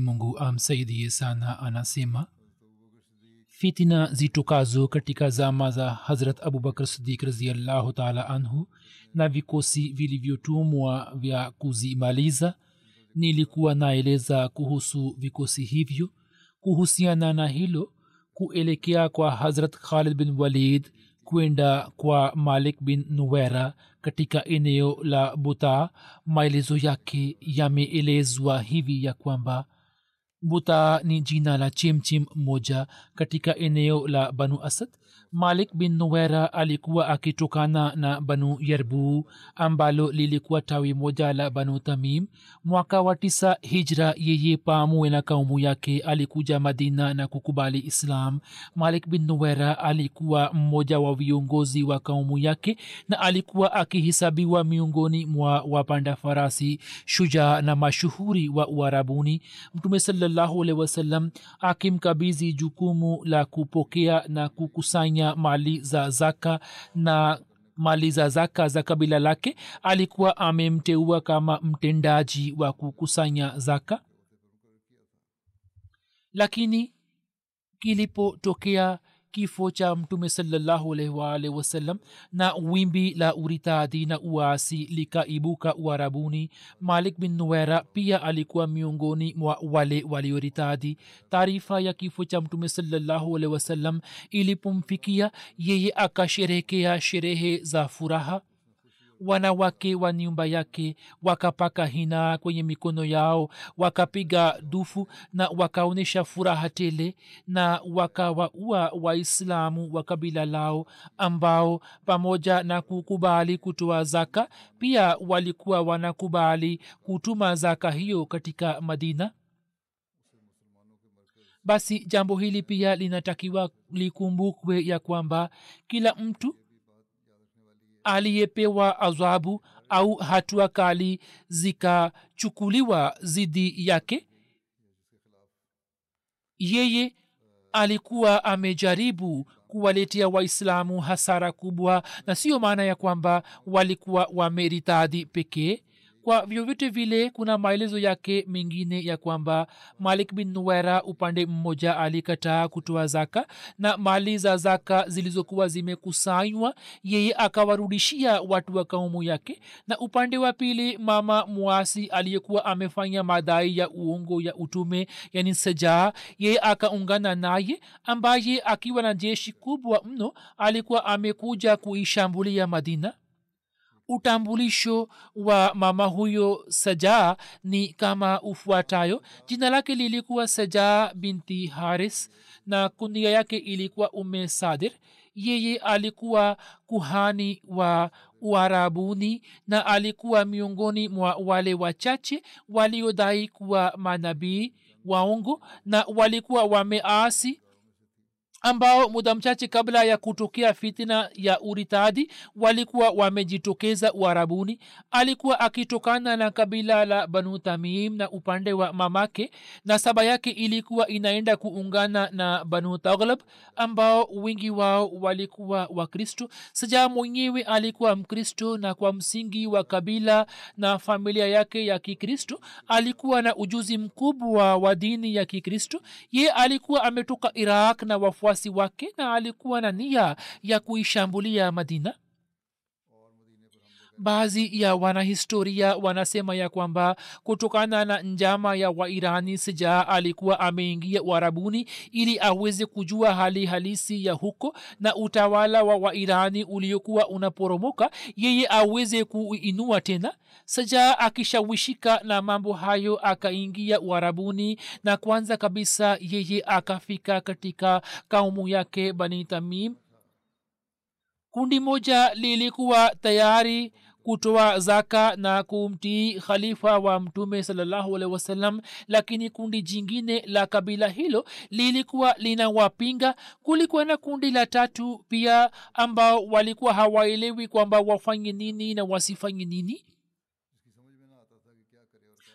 Mungu amsaidie sana anasema fitina zitokazo katika zama za hazrat abubakar sidik raziallahu taala anhu na vikosi vilivyotumwa vya kuzimaliza nilikuwa naeleza kuhusu vikosi hivyo. Kuhusiana na hilo kuelekea kwa hazrat khalid bin walid kwenda kwa malik bin nuwera katika eneo la buta maelezo yake yameelezwa hivi ya kwamba buta ni jina la chimchim moja katika eneo la banu asad malik bin nuwera alikuwa akitokana na banu yerbu ambalo lilikuwa tawi moja la banu tamim. Mwaka wa tisa hijra yeye pamwe na kaumu yake alikuja madina na kukubali islam. Malik bin nuwera alikuwa mmoja wa viongozi wa kaumu yake na alikuwa akihisabiwa miongoni mwa wapanda farasi shujaa na mashuhuri wa uarabuni. Mtume sallahualhi wasallam akimkabizi jukumu la kupokea na kukusanya mali za zaka na mali za zaka za kabila lake alikuwa amemteua kama mtendaji wa kukusanya zaka. Lakini kilipotokea kifo cha mtume wasallam na wimbi la uritadi na uasi likaibuka uarabuni. Malik bin nuwera pia alikuwa miongoni mwa wale walioritadi taarifa ya kifo cha mtume sawasalam ilipomfikia yeye akasherehekea sherehe za furaha wanawake wa nyumba yake wakapaka hina kwenye mikono yao wakapiga dufu na wakaonyesha furaha tele na wakawaua waislamu wa kabila lao ambao pamoja na kukubali kutoa zaka pia walikuwa wanakubali kutuma zaka hiyo katika madina. Basi jambo hili pia linatakiwa likumbukwe ya kwamba kila mtu aliyepewa adhabu au hatua kali zikachukuliwa zidi yake? Yeye alikuwa amejaribu kuwaletea waislamu hasara kubwa na sio maana ya kwamba walikuwa wameritadhi pekee kwa vyovyote vile kuna maelezo yake mengine ya kwamba malik bin nuwera upande mmoja alikataa kutoa zaka na mali za zaka zilizokuwa zimekusanywa yeye akawarudishia watu wa kaumu yake. Na upande wa pili mama mwasi aliyekuwa amefanya madai ya uongo ya utume yani sajaa yeye akaungana naye ambaye akiwa na jeshi kubwa mno alikuwa amekuja kuishambulia madina utambulisho wa mama huyo sajaa ni kama ufuatayo. Jina lake lilikuwa sajaa binti haris na kunia yake ilikuwa ume sadir. Yeye alikuwa kuhani wa uarabuni na alikuwa miongoni mwa wale wachache waliodai kuwa manabii waongo na walikuwa wameasi ambao muda mchache kabla ya kutokea fitina ya uritadi walikuwa wamejitokeza uarabuni. Alikuwa akitokana na kabila la banu tamim na upande wa mamake na saba yake ilikuwa inaenda kuungana na banu taglab ambao wingi wao walikuwa wakristo. Saja mwenyewe alikuwa mkristo na kwa msingi wa kabila na familia yake ya kikristo alikuwa na ujuzi mkubwa wa dini ya kikristo. Ye alikuwa ametoka iraq na wafuasi wake na alikuwa na nia ya kuishambulia madina baadhi ya wanahistoria wanasema ya kwamba kutokana na njama ya wairani sijaa alikuwa ameingia uarabuni ili aweze kujua hali halisi ya huko na utawala wa wairani uliokuwa unaporomoka yeye aweze kuinua tena. Sajaa akishawishika na mambo hayo akaingia uarabuni na kwanza kabisa yeye akafika katika kaumu yake bani tamim. Kundi moja lilikuwa tayari kutoa zaka na kumtii khalifa wa mtume salallahu alehi wasallam lakini kundi jingine la kabila hilo lilikuwa linawapinga. Kulikuwa na kundi la tatu pia ambao walikuwa hawaelewi kwamba wafanye nini na wasifanye nini.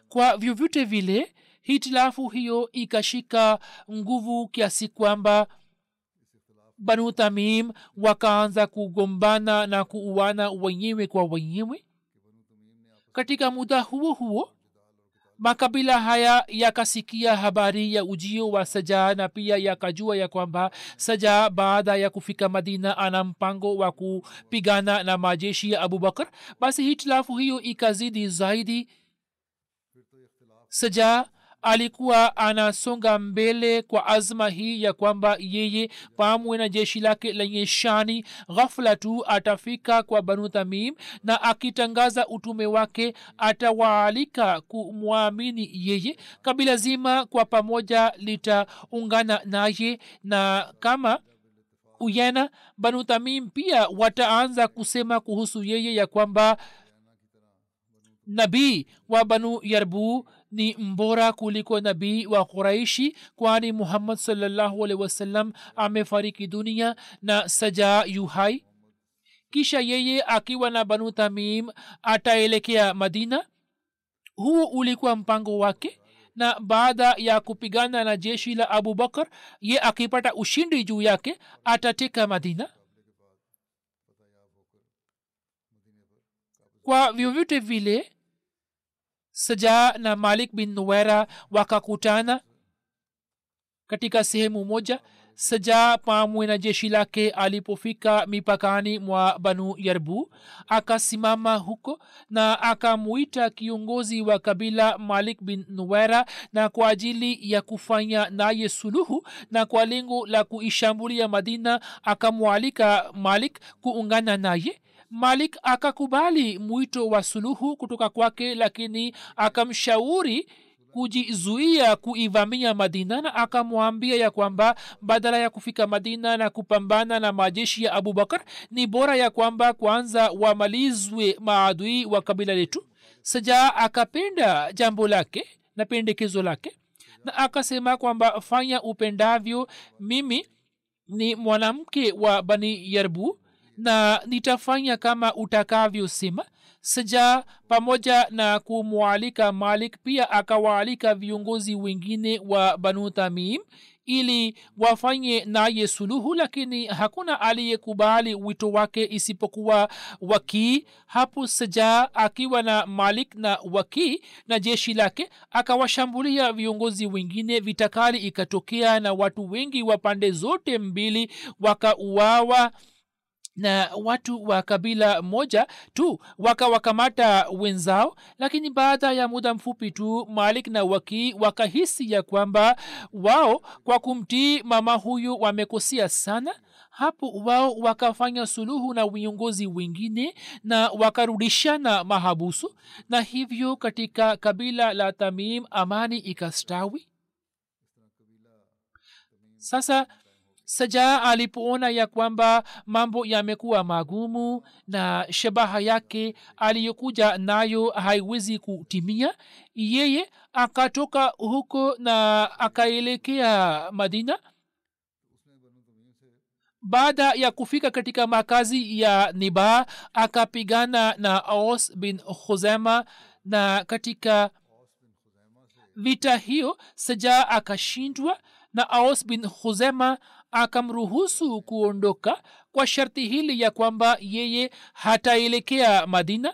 Kwa vyovyote vile hitilafu hiyo ikashika nguvu kiasi kwamba banu tamim wakaanza kugombana na kuuana wenyewe kwa wenyewe. Katika muda huo huo makabila haya yakasikia habari ya ujio wa sajaa na pia yakajua ya kwamba sajaa baada ya kufika madina ana mpango wa kupigana na majeshi ya abubakar basi hitilafu hiyo ikazidi zaidi. Saja alikuwa anasonga mbele kwa azma hii ya kwamba yeye pamwe na jeshi lake lenye shani ghafula tu atafika kwa banu tamim na akitangaza utume wake atawaalika kumwamini yeye. Kabila zima kwa pamoja litaungana naye na kama uyena banu tamim pia wataanza kusema kuhusu yeye ya kwamba nabii wa banu yarbu ni mbora kuliko nabii wa quraishi kwani muhammad salllahu alehi wasallam amefariki dunia na saja yuhai. Kisha yeye akiwa na banu tamim ataelekea madina. Huo ulikuwa mpango wake na baada ya kupigana na jeshi la abubakar ye akipata ushindi juu yake atateka madina. Kwa vyovyote vile saja na malik bin nuwera wakakutana katika sehemu moja. Sajaa pamwe na jeshi lake alipofika mipakani mwa banu yarbu akasimama huko na akamuita kiongozi wa kabila malik bin nuwera na kwa ajili ya kufanya naye suluhu na kwa lengo la kuishambulia madina akamwalika malik kuungana naye malik akakubali mwito wa suluhu kutoka kwake lakini akamshauri kujizuia kuivamia madina na akamwambia ya kwamba badala ya kufika madina na kupambana na majeshi ya abubakar ni bora ya kwamba kwanza wamalizwe maadui wa kabila letu. Saja akapenda jambo lake na pendekezo lake na akasema kwamba fanya upendavyo mimi ni mwanamke wa bani yarbu na nitafanya kama utakavyosema. Sija pamoja na kumwalika malik pia akawaalika viongozi wengine wa banu tamim ili wafanye naye suluhu lakini hakuna aliyekubali wito wake isipokuwa wakii. Hapo saja akiwa na malik na wakii na jeshi lake akawashambulia viongozi wengine. Vitakali ikatokea na watu wengi wa pande zote mbili wakauawa na watu wa kabila moja tu wakawakamata wenzao lakini baada ya muda mfupi tu malik na wakii wakahisi ya kwamba wao kwa kumtii mama huyu wamekosea sana. Hapo wao wakafanya suluhu na viongozi wengine na wakarudishana mahabusu na hivyo katika kabila la tamim amani ikastawi. Sasa saja alipoona ya kwamba mambo yamekuwa magumu na shabaha yake aliyokuja nayo haiwezi kutimia yeye akatoka huko na akaelekea madina. Baada ya kufika katika makazi ya niba akapigana na aus bin khuzema na katika vita hiyo saja akashindwa na aus bin khuzema akamruhusu kuondoka kwa sharti hili ya kwamba yeye hataelekea madina?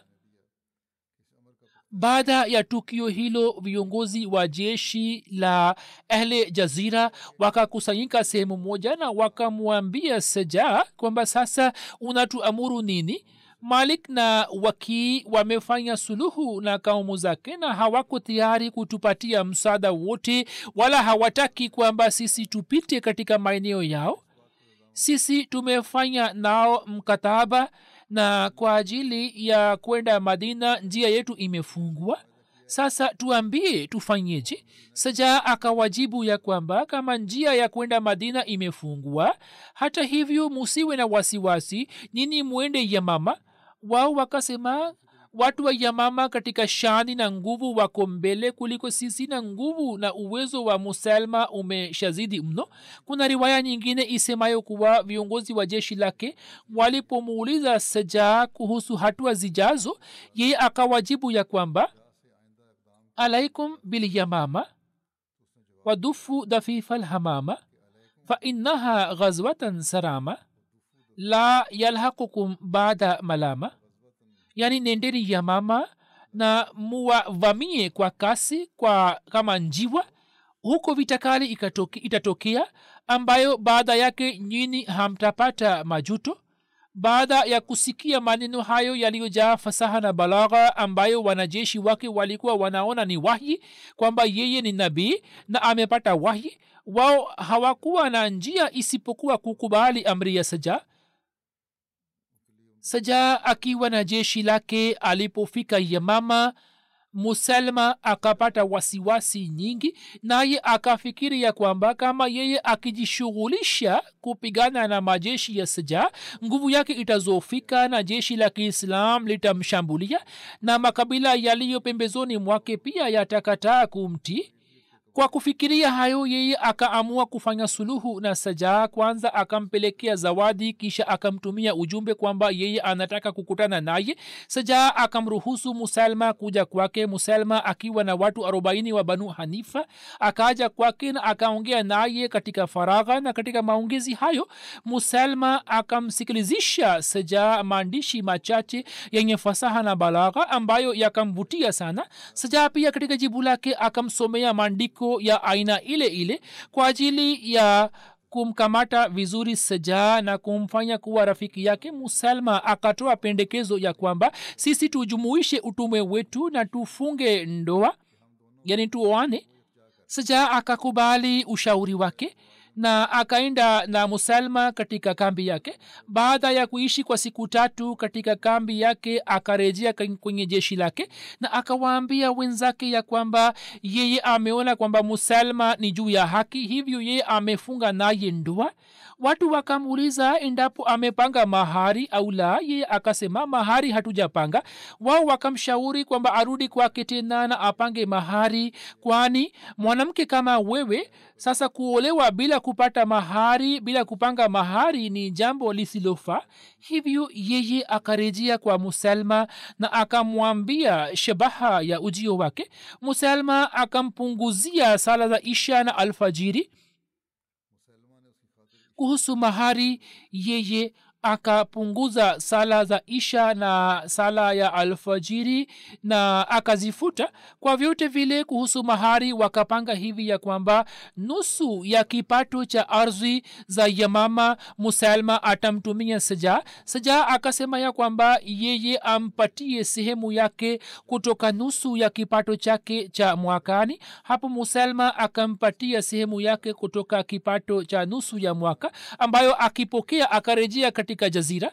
Baada ya tukio hilo viongozi wa jeshi la ehle jazira wakakusanyika sehemu moja na wakamwambia seja kwamba sasa unatuamuru nini malik na wakii wamefanya suluhu na kaumu zake na hawako tayari kutupatia msaada wote wala hawataki kwamba sisi tupite katika maeneo yao. Sisi tumefanya nao mkataba na kwa ajili ya kwenda madina njia yetu imefungwa. Sasa tuambie tufanyeje? Saja akawajibu ya kwamba kama njia ya kwenda madina imefungwa hata hivyo musiwe na wasiwasi nini mwende yamama wao wakasema watu wa yamama katika shani na nguvu wako mbele kuliko sisi na nguvu na uwezo wa musalma umeshazidi mno. Kuna riwaya nyingine isemayo kuwa viongozi wa jeshi lake walipomuuliza sajaa kuhusu hatua zijazo yeye akawajibu ya kwamba alaikum bilyamama wadufu dafifa lhamama fainaha ghazwatan sarama la yalhaqukum baada malama. Yaani nendeni yamama na muwavamie kwa kasi kwa kama njiwa. Huko vitakali ikatoke, itatokea ambayo baada yake nyini hamtapata majuto. Baada ya kusikia maneno hayo yaliyojaa fasaha na balagha ambayo wanajeshi wake walikuwa wanaona ni wahyi kwamba yeye ni nabii na amepata wahyi wao hawakuwa na njia isipokuwa kukubali amri ya saja saja akiwa na jeshi lake alipofika yamama musalma akapata wasiwasi nyingi naye akafikiri ya kwamba kama yeye akijishughulisha kupigana na majeshi ya saja nguvu yake itazofika na jeshi la kiislam litamshambulia na makabila yaliyo pembezoni mwake pia yatakataa kumtii kwa kufikiria hayo yeye akaamua kufanya suluhu na sajaa kwanza akampelekea zawadi kisha akamtumia ujumbe kwamba yeye anataka kukutana naye. Sajaa akamruhusu musalma kuja kwake musalma akiwa na watu arobaini wa banu hanifa. Akaja kwake na akaongea naye katika faragha na katika maongezi hayo. Musalma akamsikilizisha sajaa maandishi machache yenye fasaha na balagha ambayo yakamvutia sana. Sajaa pia katika jibu lake akamsomea maandiko maandiko ya aina ile ile kwa ajili ya kumkamata vizuri sajaa na kumfanya kuwa rafiki yake musalma. Akatoa pendekezo ya kwamba sisi tujumuishe utume wetu na tufunge ndoa yani tuoane. Sajaa akakubali ushauri wake na akaenda na musalma katika kambi yake. Baada ya kuishi kwa siku tatu katika kambi yake akarejea kwenye jeshi lake na akawaambia wenzake ya kwamba yeye ameona kwamba musalma ni juu ya haki hivyo yeye amefunga naye ndoa. Watu wakamuuliza endapo amepanga mahari au la yeye akasema mahari hatujapanga. Wao wakamshauri kwamba arudi kwake tena na apange mahari kwani mwanamke kama wewe sasa kuolewa bila kupata mahari bila kupanga mahari ni jambo lisilofaa hivyo yeye akarejea kwa musalma na akamwambia shabaha ya ujio wake. Musalma akampunguzia sala za isha na alfajiri. Kuhusu mahari yeye akapunguza sala za isha na sala ya alfajiri na akazifuta kwa vyote vile kuhusu mahari wakapanga hivi ya kwamba nusu ya kipato cha ardhi za yamama musalma atamtumia saja saja akasema ya kwamba yeye ampatie sehemu yake kutoka nusu ya kipato chake cha mwakani. Hapo musalma akampatia sehemu yake kutoka kipato cha nusu ya mwaka ambayo akipokea akarejea jazira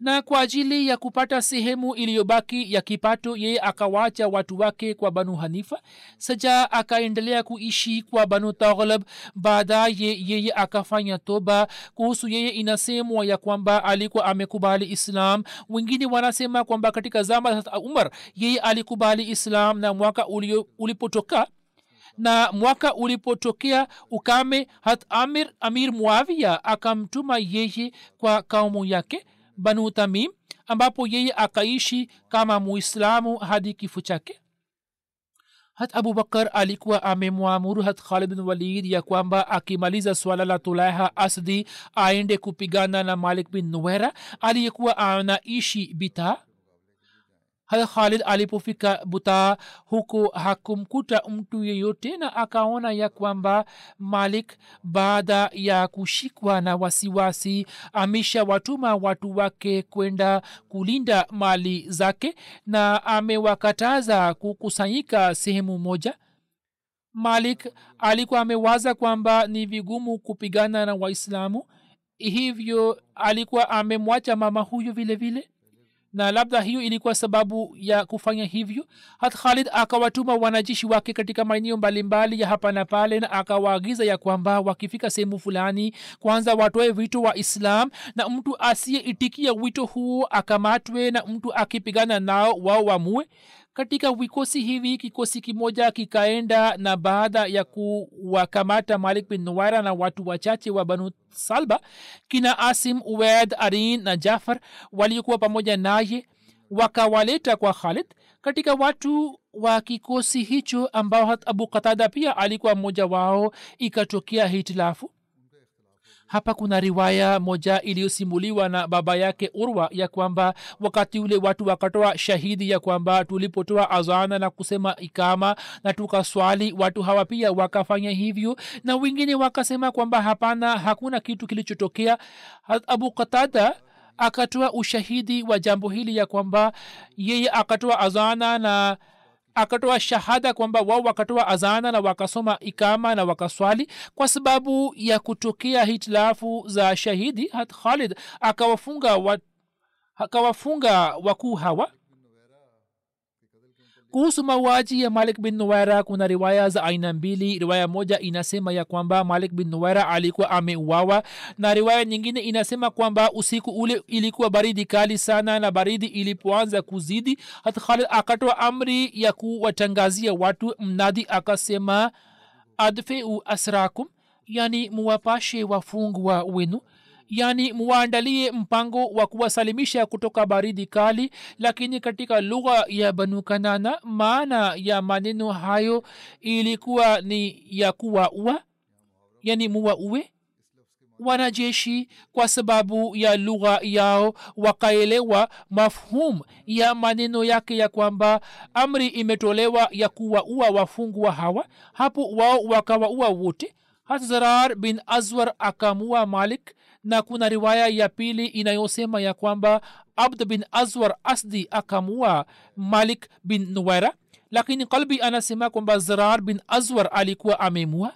na kwa ajili ya kupata sehemu iliyobaki ya kipato yeye akawacha watu wake kwa banu hanifa. Saja akaendelea kuishi kwa banu taghlab. Baadaye yeye akafanya toba. Kuhusu yeye inasemwa ya kwamba alikuwa amekubali islam. Wengine wanasema kwamba katika zama umar yeye alikubali islam na mwaka ulipotoka na mwaka ulipotokea ukame hat amir amir muavia akamtuma yeye kwa kaumu yake banu tamim ambapo yeye akaishi kama muislamu hadi kifo chake. Hat abubakar alikuwa amemwamuru hat khalid bin walid ya kwamba akimaliza swala la tulaiha asdi aende kupigana na malik bin nuwera aliyekuwa anaishi bitaa hata khalid alipofika butaa huku hakumkuta mtu yeyote na akaona ya kwamba malik baada ya kushikwa na wasiwasi ameshawatuma watu wake kwenda kulinda mali zake na amewakataza kukusanyika sehemu moja. Malik alikuwa amewaza kwamba ni vigumu kupigana na waislamu hivyo alikuwa amemwacha mama huyo vile vile na labda hiyo ilikuwa sababu ya kufanya hivyo. Hat khalid akawatuma wanajeshi wake katika maeneo mbalimbali ya hapa na pale na akawaagiza ya kwamba wakifika sehemu fulani kwanza watoe wito wa islam na mtu asiyeitikia wito huo akamatwe na mtu akipigana nao wao wamue katika vikosi hivi kikosi kimoja kikaenda na baada ya kuwakamata malik bin nuwaira na watu wachache wa banu salba kina asim uwed arin na jafar waliokuwa pamoja naye wakawaleta kwa khalid. Katika watu wa kikosi hicho ambao abu qatada pia alikuwa mmoja wao ikatokea hitilafu hapa kuna riwaya moja iliyosimuliwa na baba yake urwa ya kwamba wakati ule watu wakatoa shahidi ya kwamba tulipotoa azana na kusema ikama na tukaswali watu hawa pia wakafanya hivyo na wengine wakasema kwamba hapana hakuna kitu kilichotokea. Abu qatada akatoa ushahidi wa jambo hili ya kwamba yeye akatoa azana na akatoa shahada kwamba wao wakatoa azana na wakasoma ikama na wakaswali kwa sababu ya kutokea hitilafu za shahidi hat khalid akawafunga wa, akawafunga wakuu hawa kuhusu mauaji ya malik bin nuwaira kuna riwaya za aina mbili. Riwaya moja inasema ya kwamba malik bin nuwaira alikuwa ameuawa na riwaya nyingine inasema kwamba usiku ule ilikuwa baridi kali sana na baridi ilipoanza kuzidi hata akatoa amri ya kuwatangazia watu mnadi akasema adfeu asrakum yani muwapashe wafungwa wenu yani muwaandalie mpango wa kuwasalimisha kutoka baridi kali lakini katika lugha ya banu kanana maana ya maneno hayo ilikuwa ni ya kuwaua yani muwa uwe wanajeshi kwa sababu ya lugha yao wakaelewa mafhum ya maneno yake ya kwamba amri imetolewa ya kuwaua wafungwa hawa. Hapo wao wakawaua wote. Hata zarar bin azwar akamua malik na kuna riwaya ya pili inayosema ya kwamba abd bin azwar asdi akamua malik bin nuwaira lakini kalbi anasema kwamba zarar bin azwar alikuwa amemua.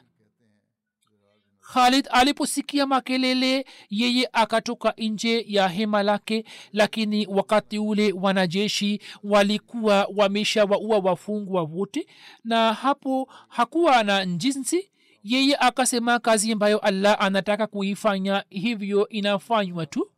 Khalid aliposikia makelele yeye akatoka nje ya hema lake lakini wakati ule wanajeshi walikuwa wamesha waua wafungwa wote na hapo hakuwa na jinsi yeye akasema kazi ambayo allah anataka kuifanya hivyo inafanywa tu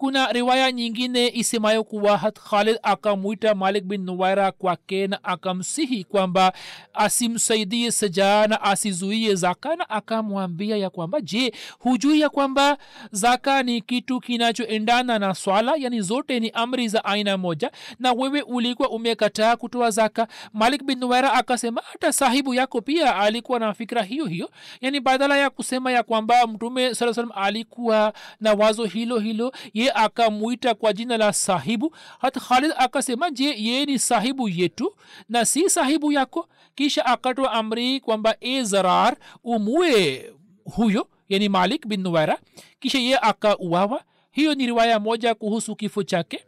kuna riwaya nyingine isemayo kuwa hat khalid akamwita malik bin nuwaira kwake na akamsihi kwamba asimsaidie sajaa na asizuie zaka na akamwambia ya kwamba je hujui ya kwamba zaka ni kitu kinachoendana na swala? Yani zote ni amri za aina moja na wewe ulikuwa umekataa kutoa zaka? Malik bin nuwaira akasema hata sahibu yako pia alikuwa na fikira hiyo hiyo. Yani badala ya kusema ya kwamba mtume saa salam alikuwa na wazo hilo hilo ye akamwita kwa jina la sahibu. Hata khalid akasema je yeye ni sahibu yetu na si sahibu yako? Kisha akatoa amri kwamba e zarar umue huyo yani malik bin nuwaira. Kisha ye akauawa. Hiyo ni riwaya moja kuhusu kifo chake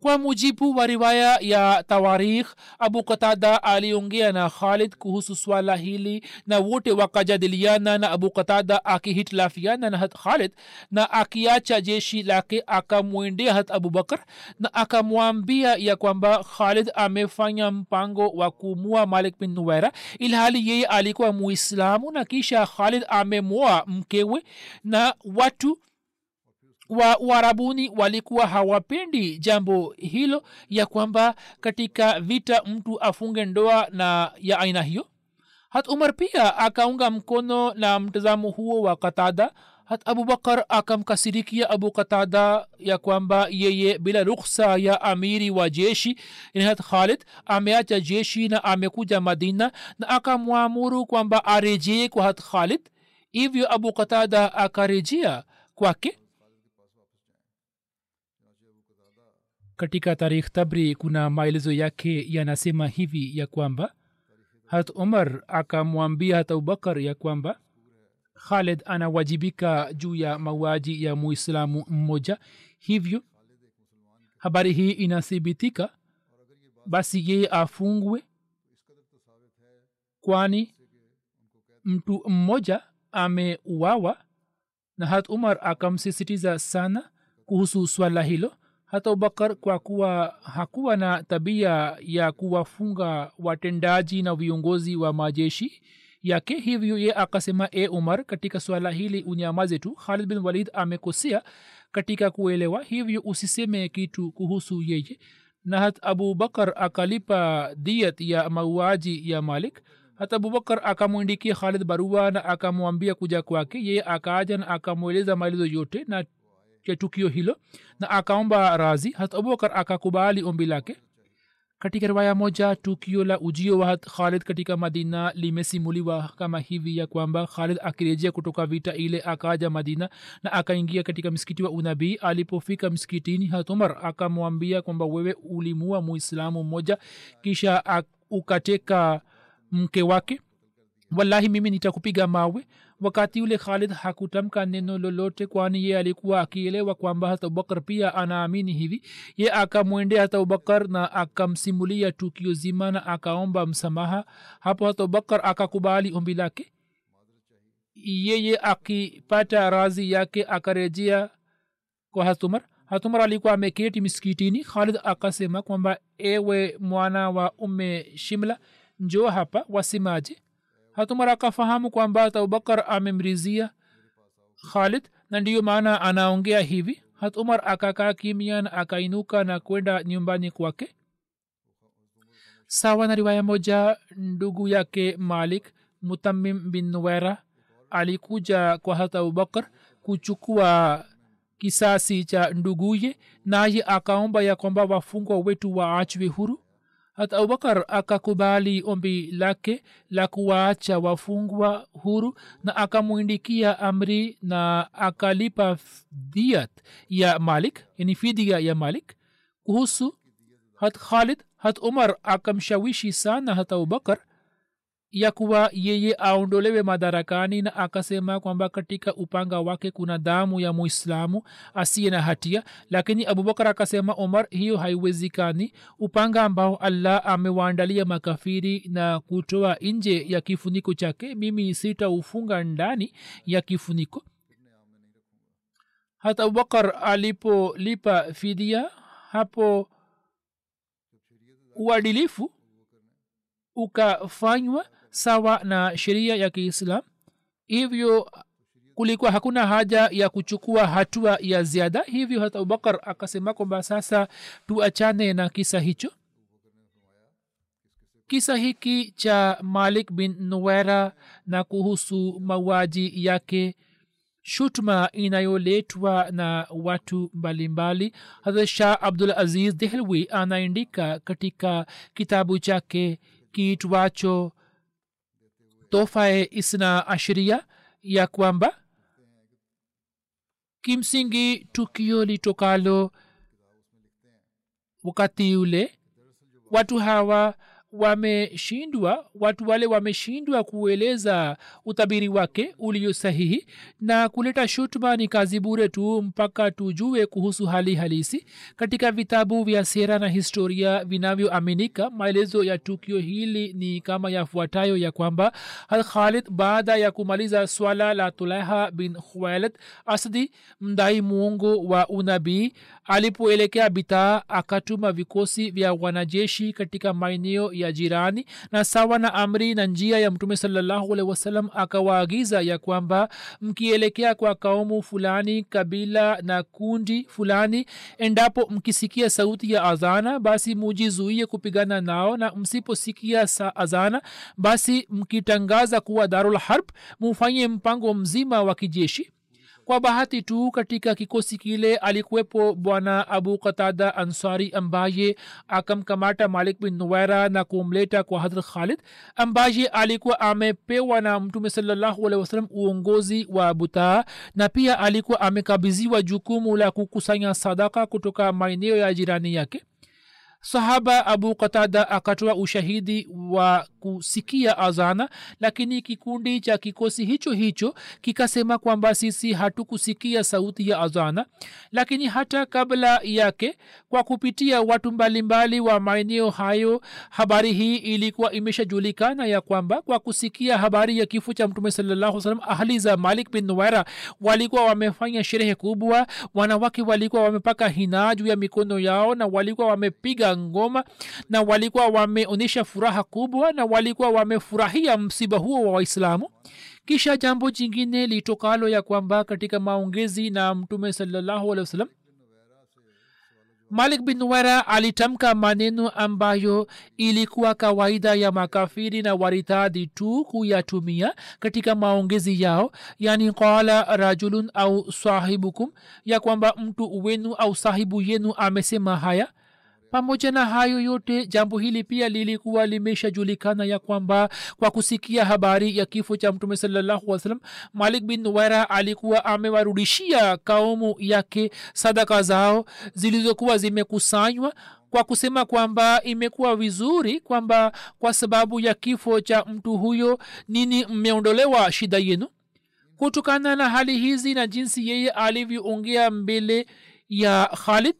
kwa mujibu wa riwaya ya tawarikh abu qatada aliongea na khalid kuhusu swala hili na wote wakajadiliana na abu qatada akihitilafiana na khalid na akiacha jeshi lake akamwendea hat abubakar na akamwambia ya kwamba khalid amefanya mpango wa kumua malik bin nuwaira ilhali yeye alikuwa muislamu na kisha khalid amemoa mkewe na watu wa warabuni walikuwa hawapendi jambo hilo ya kwamba katika vita mtu afunge ndoa na ya aina hiyo. Hat umar pia akaunga mkono na mtazamo huo wa katada hat abubakar akamkasirikia abu katada ya kwamba yeye bila ruksa ya amiri wa jeshi hat khalid ameacha jeshi na amekuja madina na akamwamuru kwamba arejee kwa hat khalid. Hivyo abu katada akarejea kwake katika tarikh tabri kuna maelezo yake yanasema hivi ya kwamba hat umar akamwambia hat abubakar ya kwamba khalid anawajibika juu ya mauaji ya muislamu mmoja hivyo habari hii inathibitika basi yeye afungwe kwani mtu mmoja ameuawa na hat umar akamsisitiza sana kuhusu swala hilo hata abubakar kwa kuwa hakuwa na tabia ya kuwafunga watendaji na viongozi wa majeshi yake hivyo ye akasema e umar katika swala hili unyamaze tu. Khalid bin walid amekosea katika kuelewa hivyo usiseme kitu kuhusu yeye. Na hat abubakar akalipa diat ya mauaji ya malik. Hata abubakar akamwindikia khalid barua na akamwambia kuja kwake. Yeye akaaja na akamweleza maelezo yote na ya tukio hilo na akaomba razi hata abubakar akakubali ombi lake. Katika riwaya moja tukio la ujio wa khalid katika madina limesimuliwa kama hivi ya kwamba khalid akirejea kutoka vita ile akaja madina na akaingia katika msikiti wa unabii. Alipofika msikitini hatumar akamwambia kwamba wewe ulimua muislamu mmoja kisha ukateka mke wake wallahi mimi nitakupiga mawe. Wakati ule khalid hakutamka neno lolote kwani ye alikuwa akielewa kwamba hata abubakar pia anaamini hivi. Ye akamwendea hata abubakar na akamsimulia tukio zima na akaomba msamaha. Hapo hata abubakar akakubali ombi lake. Yeye akipata razi yake akarejea kwa hatumar hatumar alikuwa ameketi miskitini khalid akasema kwamba ewe mwana wa ume shimla njo hapa wasimaje hatumar akafahamu kwamba abubakar amemrizia khalid na ndiyo maana anaongea hivi. Hat umar akakaa kimya na akainuka na kwenda nyumbani kwake. Sawa na riwaya moja ndugu yake malik mutamim bin nuwera alikuja kwa hata abubakar kuchukua kisasi cha nduguye naye akaomba ya kwamba wafungwa wetu waachwe huru hata abubakar akakubali ombi lake la kuwaacha wafungwa huru na akamwindikia amri na akalipa diat ya malik yani fidia ya malik kuhusu hat khalid hat umar akamshawishi sana hata abubakar ya kuwa yeye aondolewe madarakani na akasema kwamba katika upanga wake kuna damu ya muislamu asiye na hatia. Lakini abubakar akasema omar hiyo haiwezikani upanga ambao allah amewaandalia makafiri na kutoa nje ya kifuniko chake mimi sitaufunga ndani ya kifuniko. Hata abubakar alipolipa fidia hapo uadilifu ukafanywa sawa na sheria ya kiislam. Hivyo kulikuwa hakuna haja ya kuchukua hatua ya ziada. Hivyo hata abubakar akasema kwamba sasa tuachane na kisa hicho. Kisa hiki cha malik bin nuwera na kuhusu mauaji yake shutma inayoletwa na watu mbalimbali. Hazrat abdul aziz dehlwi anaandika katika kitabu chake kiitwacho tofae isina ashiria ya kwamba kimsingi tukio litokalo wakati ule watu hawa wameshindwa watu wale wameshindwa kueleza utabiri wake ulio sahihi na kuleta shutuma ni kazi bure tu mpaka tujue kuhusu hali halisi. Katika vitabu vya sera na historia vinavyoaminika maelezo ya tukio hili ni kama yafuatayo ya kwamba alkhalid baada ya kumaliza swala la tulaha bin khuwailid asdi mdai muongo wa unabii alipoelekea bitaa akatuma vikosi vya wanajeshi katika maeneo ya jirani na sawa na amri na njia ya mtume salallahu wasalam akawaagiza ya kwamba mkielekea kwa kaumu fulani kabila na kundi fulani endapo mkisikia sauti ya azana basi mujizuie kupigana nao na msiposikia sa azana basi mkitangaza kuwa darul harb mufanye mpango mzima wa kijeshi kwa bahati tu katika kikosi kile alikuwepo bwana abu qatada ansari ambaye akamkamata malik bin nuwaira na kumleta kwa hadrat khalid ambaye alikuwa amepewa na mtume salallahu alehi wasalam uongozi wa butaa na pia alikuwa amekabiziwa jukumu la kukusanya sadaka kutoka maeneo ya jirani yake sahaba abu qatada akatoa ushahidi wa kusikia azana lakini kikundi cha kikosi hicho hicho kikasema kwamba sisi hatukusikia sauti ya azana lakini hata kabla yake kwa kupitia watu mbalimbali wa maeneo hayo habari hii ilikuwa imeshajulikana ya kwamba kwa kusikia habari ya kifo cha mtume salallahu ahli za malik bin nuwaira walikuwa wamefanya sherehe kubwa wanawake walikuwa wamepaka hina juu ya mikono yao na walikuwa wamepiga ngoma na walikuwa wameonyesha furaha kubwa na walikuwa wamefurahia msiba huo wa waislamu. Kisha jambo jingine litokalo ya kwamba katika maongezi na mtume salallahu alehi wasallam malik bin wera alitamka maneno ambayo ilikuwa kawaida ya makafiri na waritadhi tu kuyatumia katika maongezi yao. Yani qala rajulun au sahibukum ya kwamba mtu wenu au sahibu yenu amesema haya pamoja na hayo yote jambo hili pia lilikuwa limeshajulikana ya kwamba kwa kusikia habari ya kifo cha mtume salallahu salam malik bin nuwaira alikuwa amewarudishia kaumu yake sadaka zao zilizokuwa zimekusanywa kwa kusema kwamba imekuwa vizuri kwamba kwa sababu ya kifo cha mtu huyo nini mmeondolewa shida yenu? Kutokana na hali hizi na jinsi yeye alivyoongea mbele ya khalid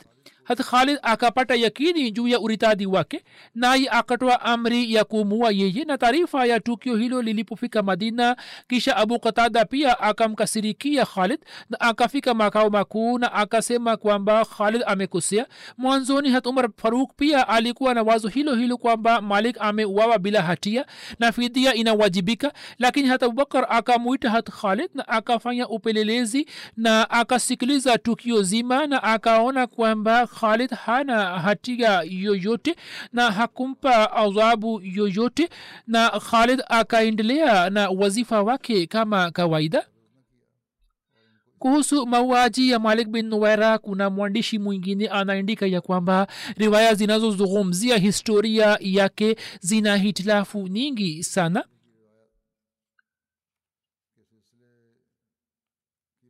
hat khalid akapata yakini juu ya uritadi wake naye akatoa amri ya kumua yeye na taarifa ya tukio hilo lilipofika madina kisha abu qatada pia akamkasirikia khalid na akafika makao makuu na akasema kwamba khalid amekosea mwanzoni hat umar faruk pia alikuwa na wazo hilo hilo kwamba malik ameuawa bila hatia na fidia inawajibika lakini hat abubakar akamwita hat khalid na akafanya upelelezi na akasikiliza tukio zima na akaona kwamba khalid hana hatia yoyote na hakumpa adhabu yoyote na khalid akaendelea na wazifa wake kama kawaida. Kuhusu mauaji ya malik bin nuwaira kuna mwandishi mwingine anaandika ya kwamba riwaya zinazozungumzia historia yake zina hitilafu nyingi sana.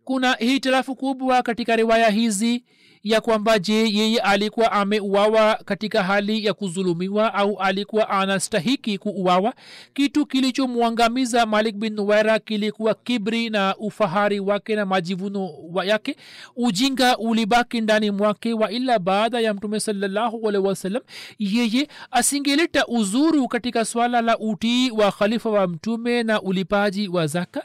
Kuna hitilafu kubwa katika riwaya hizi ya kwamba je yeye alikuwa ameuawa katika hali ya kuzulumiwa au alikuwa anastahiki kuuawa? Kitu kilichomwangamiza malik bin nuwaira kilikuwa kibri na ufahari wake na majivuno yake. Ujinga ulibaki ndani mwake wa ila baada ya mtume salallahu wasallam. Yeye asingeleta uzuru katika swala la utii wa khalifa wa mtume na ulipaji wa zaka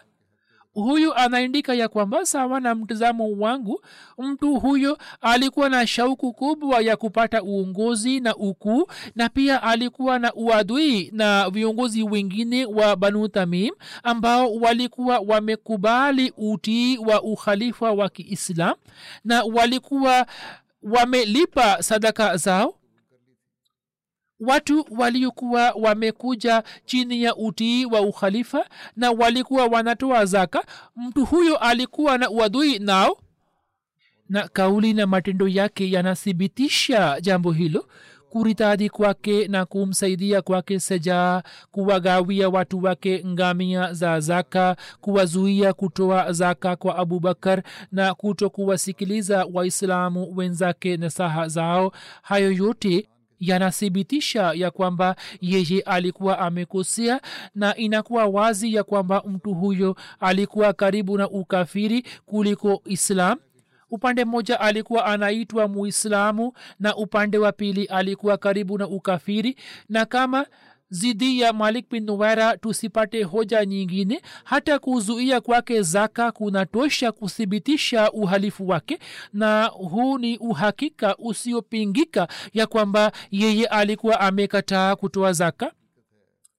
huyu anaandika ya kwamba sawa na mtazamo wangu mtu huyo alikuwa na shauku kubwa ya kupata uongozi na ukuu na pia alikuwa na uadui na viongozi wengine wa banu tamim ambao walikuwa wamekubali utii wa ukhalifa wa kiislam na walikuwa wamelipa sadaka zao watu waliokuwa wamekuja chini ya utii wa ukhalifa na walikuwa wanatoa zaka mtu huyo alikuwa na uadui nao. Na kauli na matendo yake yanathibitisha jambo hilo kuritadhi kwake na kumsaidia kwake sejaa kuwagawia watu wake ngamia za zaka kuwazuia kutoa zaka kwa abubakar na kuto kuwasikiliza waislamu wenzake nasaha zao. Hayo yote yanathibitisha ya kwamba yeye alikuwa amekosea na inakuwa wazi ya kwamba mtu huyo alikuwa karibu na ukafiri kuliko islam. Upande mmoja alikuwa anaitwa muislamu na upande wa pili alikuwa karibu na ukafiri. Na kama zidi ya malik bin nuwera tusipate hoja nyingine. Hata kuzuia kwake zaka kunatosha kuthibitisha uhalifu wake na huu ni uhakika usiopingika ya kwamba yeye alikuwa amekataa kutoa zaka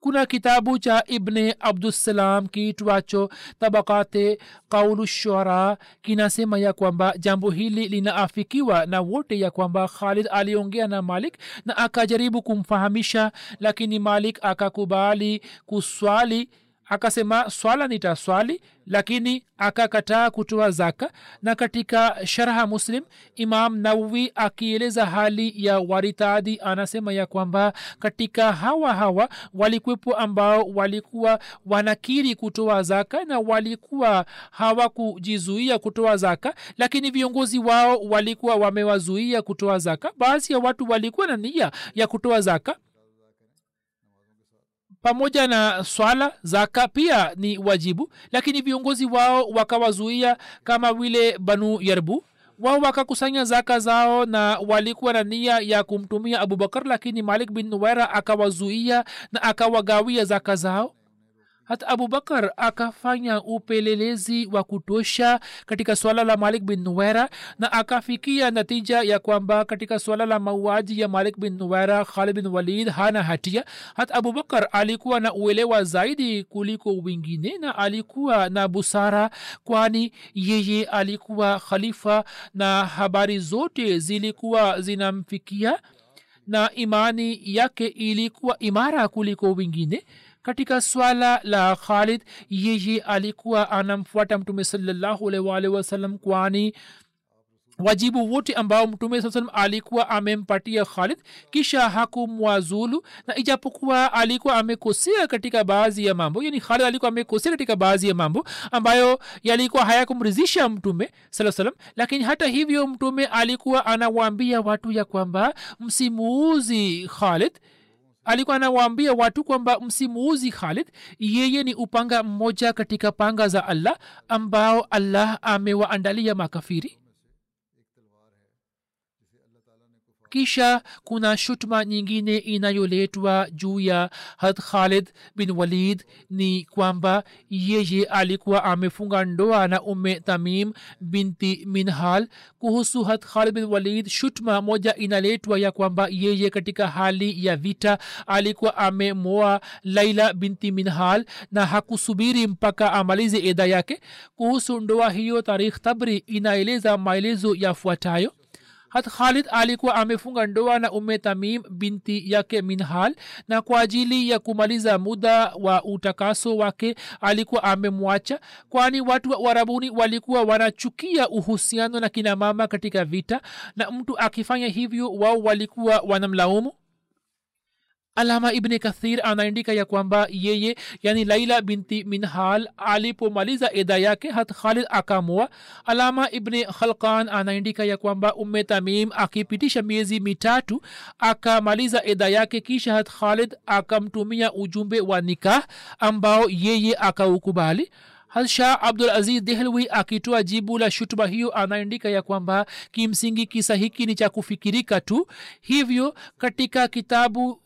kuna kitabu cha ibne abdussalam kiitwacho tabakate qaulu shora kinasema ya kwamba jambo hili linaafikiwa na wote ya kwamba khalid aliongea na malik na akajaribu kumfahamisha lakini malik akakubali kuswali akasema swala nitaswali lakini akakataa kutoa zaka. Na katika sharha muslim imam nawawi akieleza hali ya waritadi anasema ya kwamba katika hawa hawa walikwepo ambao walikuwa wanakiri kutoa zaka na walikuwa hawakujizuia kutoa zaka lakini viongozi wao walikuwa wamewazuia kutoa zaka. Baadhi ya watu walikuwa na nia ya kutoa zaka pamoja na swala zaka pia ni wajibu. Lakini viongozi wao wakawazuia kama vile banu yarbu. Wao wakakusanya zaka zao na walikuwa na nia ya kumtumia abubakar lakini malik bin nuwaira akawazuia na akawagawia zaka zao hata abubakar akafanya upelelezi wa kutosha katika swala la malik bin nuwera na akafikia natija ya kwamba katika swala la mauaji ya malik bin nuwera khalid bin walid hana hatia. Hata abubakar alikuwa na uelewa zaidi kuliko wengine na alikuwa na busara kwani yeye alikuwa khalifa na habari zote zilikuwa zinamfikia na imani yake ilikuwa imara kuliko wengine katika swala la khalid yeye alikuwa anamfuata mtume salallahu wasalam kwani wajibu wote ambao mtume saa salam alikuwa amempatia khalid kisha hakumwazulu na ijapokuwa alikuwa amekosea katika baadhi ya mambo yani khalid alikuwa amekosea katika baadhi ya mambo ambayo yalikuwa hayakumridhisha mtume saa salam lakini hata hivyo mtume alikuwa anawaambia watu ya kwamba msimuuzi khalid alikuwa anawaambia watu kwamba msimuuzi khalid yeye ni upanga mmoja katika panga za allah ambao allah amewaandalia makafiri kisha kuna shutma nyingine inayoletwa juu ya had khalid bin walid ni kwamba yeye alikuwa amefunga ndoa na ume tamim binti minhal. Kuhusu had khalid bin walid shutuma moja inaletwa ya kwamba yeye katika hali ya vita alikuwa amemoa laila binti minhal na hakusubiri mpaka amalize eda yake. Kuhusu ndoa hiyo tarikh tabri inaeleza maelezo yafuatayo hat khalid alikuwa amefunga ndoa na ume tamim binti yake minhal na kwa ajili ya kumaliza muda wa utakaso wake alikuwa amemwacha kwani watu wa uarabuni walikuwa wanachukia uhusiano na kina mama katika vita na mtu akifanya hivyo wao walikuwa wanamlaumu alama ibni kathir anaandika ya kwamba yeye yani laila binti minhal alipomaliza eda yake hat khalid akamoa alama ibni khalkan anaandika ya kwamba umme tamim akipitisha miezi mitatu akamaliza eda yake kisha hat khalid akamtumia ujumbe wa nikah ambao yeye akaukubali. Shah abdul aziz dehlwi akitoa jibu la shutuma hiyo anaandika ya kwamba kimsingi kisa hiki ni cha kufikirika tu. Hivyo katika kitabu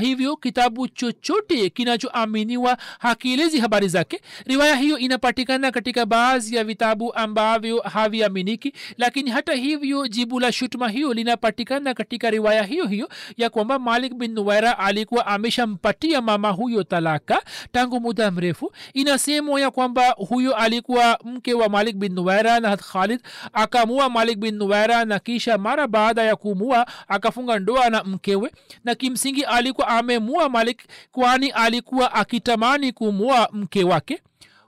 hivyo kitabu chochote kinachoaminiwa hakielezi habari zake. Riwaya hiyo inapatikana katika baadhi ya vitabu ambavyo haviaminiki lakini hata hivyo jibu la shutuma hiyo linapatikana katika riwaya hiyo hiyo ya kwamba malik bin nuwaira alikuwa ameshampatia mama huyo talaka tangu muda mrefu. Inasemwa ya kwamba huyo alikuwa mke wa malik bin nuwaira na khalid. Akamua malik bin nuwaira na kisha mara baada ya kumua akafunga ndoa na mkewe. Na kimsingi alikuwa amemua malik kwani alikuwa akitamani kumua mke wake.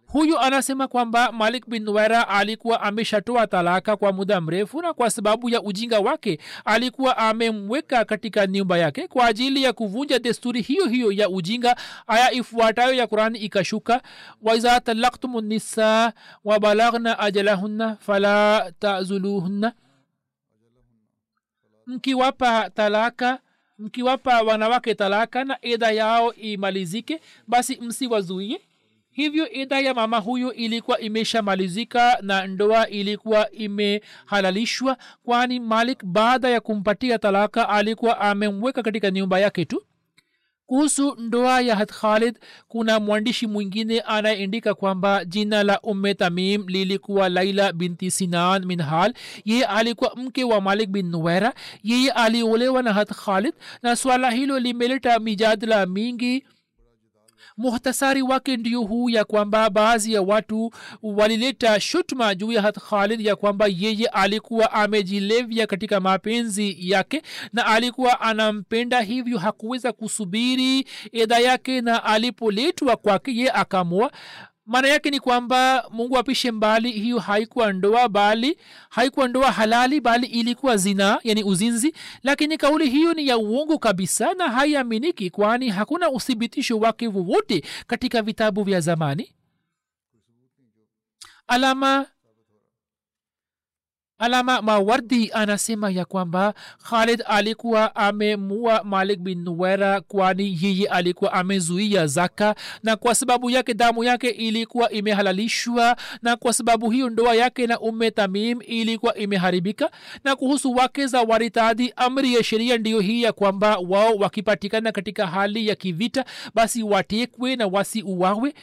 Huyu anasema kwamba malik bin nuwaira alikuwa ameshatoa talaka kwa muda mrefu na kwa sababu ya ujinga wake alikuwa amemweka katika nyumba yake kwa ajili ya kuvunja desturi hiyo hiyo ya ujinga. Aya ifuatayo ya kurani ikashuka waiza talaktum nisa wabalagna ajalahunna fala tazuluhunna. Mkiwapa talaka mkiwapa wanawake talaka na eda yao imalizike basi msiwazuie. Hivyo edha ya mama huyo ilikuwa imeshamalizika na ndoa ilikuwa imehalalishwa kwani malik baada ya kumpatia talaka alikuwa amemweka katika nyumba yake tu kuhusu ndoa ya had khalid kuna mwandishi mwingine anayeandika kwamba jina la umme tamim lilikuwa laila binti sinan min hal. Yeye alikuwa mke wa malik bin nuwera yeye aliolewa na had khalid na swala hilo limeleta mijadala mingi muhtasari wake ndio huu ya kwamba baadhi ya watu walileta shutma juu ya khalid ya kwamba yeye alikuwa amejilevya katika mapenzi yake na alikuwa anampenda hivyo hakuweza kusubiri edha yake na alipoletwa kwake ye akamua maana yake ni kwamba mungu apishe mbali hiyo haikuwa ndoa bali haikuwa ndoa halali bali ilikuwa zina yani uzinzi. Lakini kauli hiyo ni ya uongo kabisa na haiaminiki kwani hakuna uthibitisho wake wowote katika vitabu vya zamani. Alama alama mawardi anasema ya kwamba khalid alikuwa amemua malik bin nuwera kwani yeye alikuwa amezuia zaka na kwa sababu yake damu yake ilikuwa imehalalishwa na kwa sababu hiyo ndoa yake na umme tamim ilikuwa imeharibika. Na kuhusu wake za waritadi amri ya sheria ndiyo hii ya kwamba wao wakipatikana katika hali ya kivita basi watekwe na wasiuawe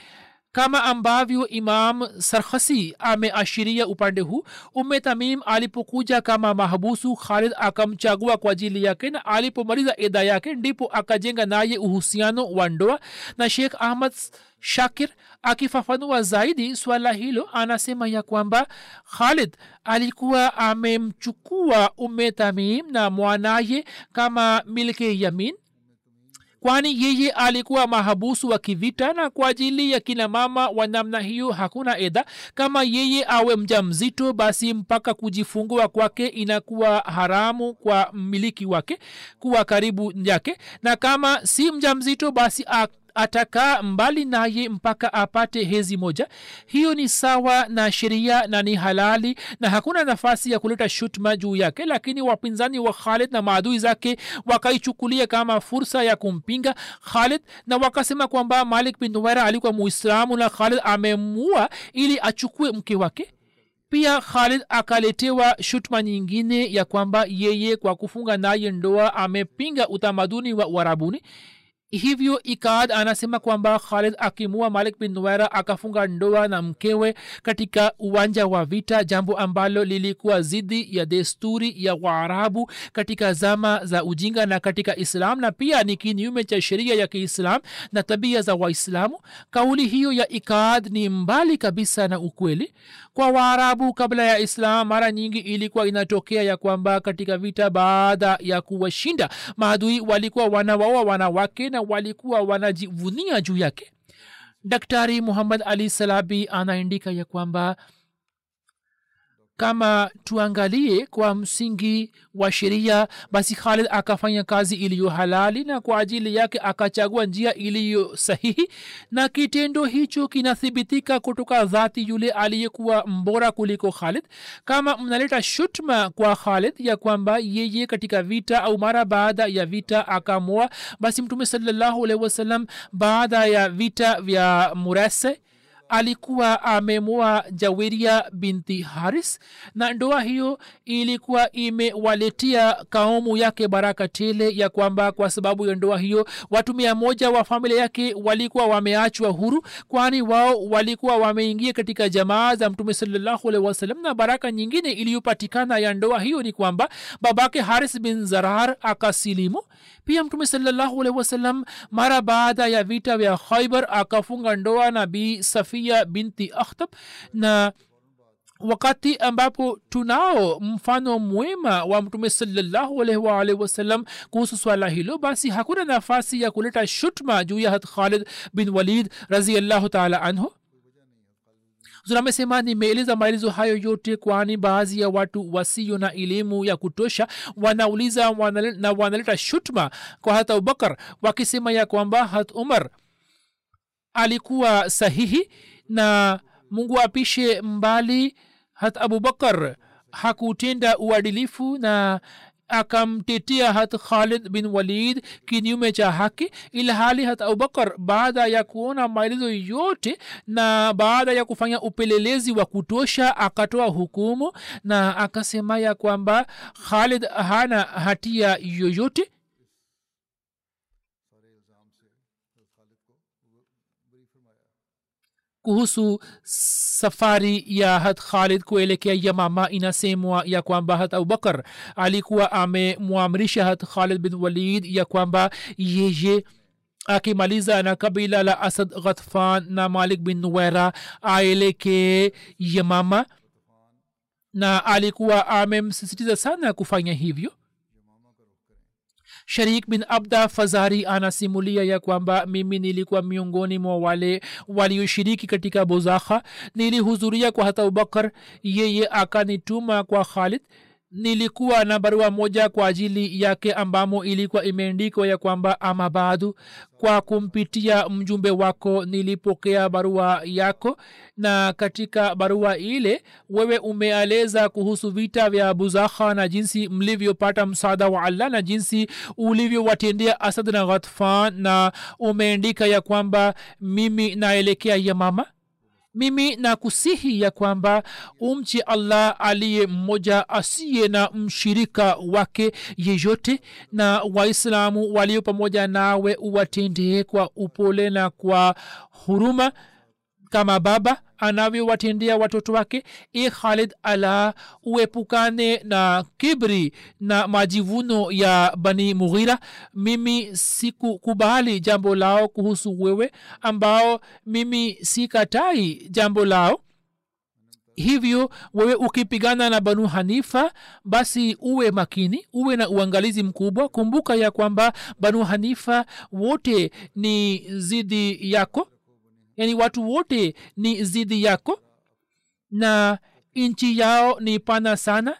kama ambavyo imam sarkhasi ameashiria upande huu ume tamim alipokuja kama mahabusu khalid akamchagua kwa ajili yake na alipomaliza eda yake ndipo akajenga naye uhusiano wa ndoa. Na shekh ahmad shakir akifafanua zaidi swala hilo anasema ya kwamba khalid alikuwa amemchukua ume tamim na mwanaye kama milke yamin kwani yeye alikuwa mahabusu wa kivita na kwa ajili ya kina mama wa namna hiyo hakuna edha. Kama yeye awe mja mzito basi mpaka kujifungua kwake inakuwa haramu kwa mmiliki wake kuwa karibu yake. Na kama si mja mzito basi atakaa mbali naye mpaka apate hezi moja. Hiyo ni sawa na sheria na ni halali na hakuna nafasi ya kuleta shutma juu yake lakini wapinzani wa khalid na maadui zake wakaichukulia kama fursa ya kumpinga khalid na wakasema kwamba malik bin nuwaira alikuwa muislamu na khalid amemua ili achukue mke wake. Pia khalid akaletewa shutma nyingine ya kwamba yeye kwa kufunga naye ndoa amepinga utamaduni wa uarabuni hivyo ikad anasema kwamba khalid akimua malik bin nuwaira akafunga ndoa na mkewe katika uwanja wa vita jambo ambalo lilikuwa zidi ya desturi ya waarabu katika zama za ujinga na katika islam na pia ni kinyume cha sheria ya kiislam na tabia za waislamu. Kauli hiyo ya ikad ni mbali kabisa na ukweli kwa waarabu kabla ya islam mara nyingi ilikuwa inatokea ya kwamba katika vita baada ya kuwashinda maadui walikuwa wanawaoa wanawake na walikuwa wanajivunia juu yake. Daktari muhammad ali salabi anaandika ya kwamba kama tuangalie kwa msingi wa sheria basi khalid akafanya kazi iliyo halali na kwa ajili yake akachagua njia iliyo sahihi na kitendo hicho kinathibitika kutoka dhati yule aliyekuwa mbora kuliko khalid. Kama mnaleta shutma kwa khalid ya kwamba yeye katika vita au mara baada ya vita akamoa basi mtume salallahu alaihi wasallam baada ya vita vya murase alikuwa amemoa jawiria binti haris na ndoa hiyo ilikuwa imewaletea kaumu yake baraka tele ya kwamba kwa sababu ya ndoa hiyo watu mia moja wa familia yake walikuwa wameachwa huru kwani wao walikuwa wameingia katika jamaa za mtume salallahu alaihi wasallam na baraka nyingine iliyopatikana ya ndoa hiyo ni kwamba babake haris bin zarar akasilimu. Pia mtume salallahu alaihi wasallam mara baada ya vita vya khaibar akafunga ndoa na bi safia binti akhtab na wakati ambapo tunao mfano mwema wa mtume salallahu alaihi waalihi wasallam kuhusu swala hilo basi hakuna nafasi ya kuleta shutma juu ya hat khalid bin walid raziallahu taala anhu. Amesema nimeeleza maelezo hayo yote kwani baadhi ya watu wasio na elimu ya kutosha wanauliza wanale, na wanaleta shutma kwa hat abubakar wakisema ya kwamba hat umar alikuwa sahihi na mungu apishe mbali. Hat abubakar hakutenda uadilifu na akamtetea hat khalid bin walid kinyume cha haki ilhali hat abubakar baada ya kuona maelezo yote na baada ya kufanya upelelezi wa kutosha akatoa hukumu na akasema ya kwamba khalid hana hatia yoyote kuhusu safari ya hat khalid kuelekea yamama inasemwa ya kwamba hat abubakar alikuwa amemwamrisha hat khalid bin walid ya kwamba yeye akimaliza na kabila la asad ghatfan na malik bin nuwera aelekee yamama. Na alikuwa amemsisitiza sana kufanya hivyo sharik bin abda fazari anasimulia ya kwamba mimi nilikuwa miongoni mwa wale walioshiriki katika bozakha nilihudhuria kwa hata abubakar yeye akanituma kwa khalid nilikuwa na barua moja kwa ajili yake ambamo ilikuwa imeandikwa ya kwamba ama badu kwa kumpitia mjumbe wako nilipokea barua yako. Na katika barua ile wewe umeeleza kuhusu vita vya buzakha na jinsi mlivyopata msaada wa allah na jinsi ulivyowatendea asad na ghatfan na umeandika ya kwamba mimi naelekea yamama mimi nakusihi ya kwamba umche allah aliye mmoja asiye na mshirika wake yeyote na waislamu walio pamoja nawe uwatendee kwa upole na kwa huruma kama baba anavyowatendea watoto wake e khalid ala uepukane na kibri na majivuno ya bani mughira. Mimi sikukubali jambo lao kuhusu wewe ambao mimi sikatai jambo lao. Hivyo wewe ukipigana na banu hanifa basi uwe makini uwe na uangalizi mkubwa. Kumbuka ya kwamba banu hanifa wote ni zidi yako yani watu wote ni zidi yako na nchi yao ni pana sana.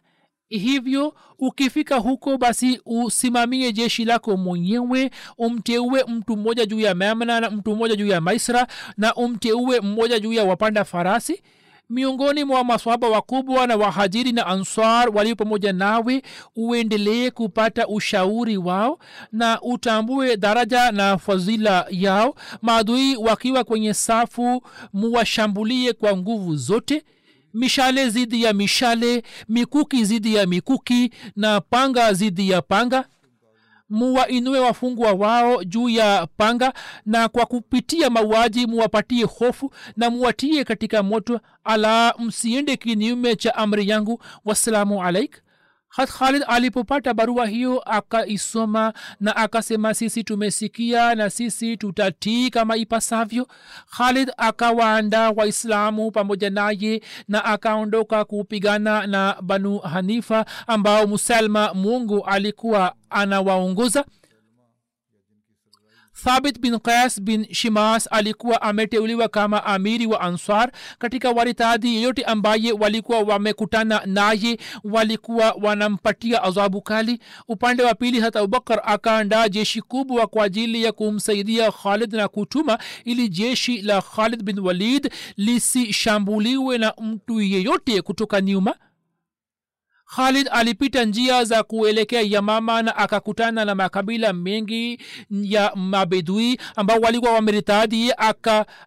Hivyo ukifika huko basi usimamie jeshi lako mwenyewe umteue mtu mmoja juu ya mamna na mtu mmoja juu ya maisra na umteue mmoja juu ya wapanda farasi miongoni mwa maswahaba wakubwa na wahajiri na answar walio pamoja nawe uendelee kupata ushauri wao na utambue daraja na fadhila yao maadui wakiwa kwenye safu muwashambulie kwa nguvu zote. Mishale zidi ya mishale mikuki zidi ya mikuki na panga zidi ya panga muwainue wafungwa wao juu ya panga na kwa kupitia mauaji muwapatie hofu na muwatie katika moto. Ala msiende kinyume cha amri yangu. Wassalamu alaik hat khalid alipopata barua hiyo akaisoma na akasema sisi tumesikia na sisi tutatii kama ipasavyo. Khalid akawaandaa waislamu pamoja naye na akaondoka kupigana na banu hanifa ambao musalma mungu alikuwa anawaongoza thabit bin qais bin shimas alikuwa ameteuliwa kama amiri wa ansar katika waritadhi yeyote ambaye walikuwa wamekutana naye walikuwa wanampatia adhabu kali. Upande wa pili hata abubakar akaandaa jeshi kubwa kwa ajili ya kumsaidia khalid na kutuma ili jeshi la khalid bin walid lisishambuliwe na mtu yeyote kutoka nyuma khalid alipita njia za kuelekea yamama na akakutana na makabila mengi ya mabedui ambao walikuwa wameritadi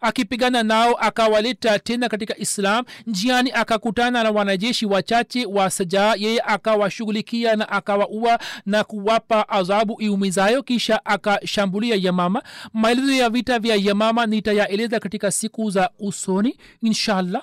akipigana nao akawaleta tena katika islam. Njiani akakutana na wanajeshi wachache wa saja. Yeye akawashughulikia na akawaua na kuwapa adhabu iumizayo kisha akashambulia yamama. Maelezo ya vita vya yamama nitayaeleza katika siku za usoni inshallah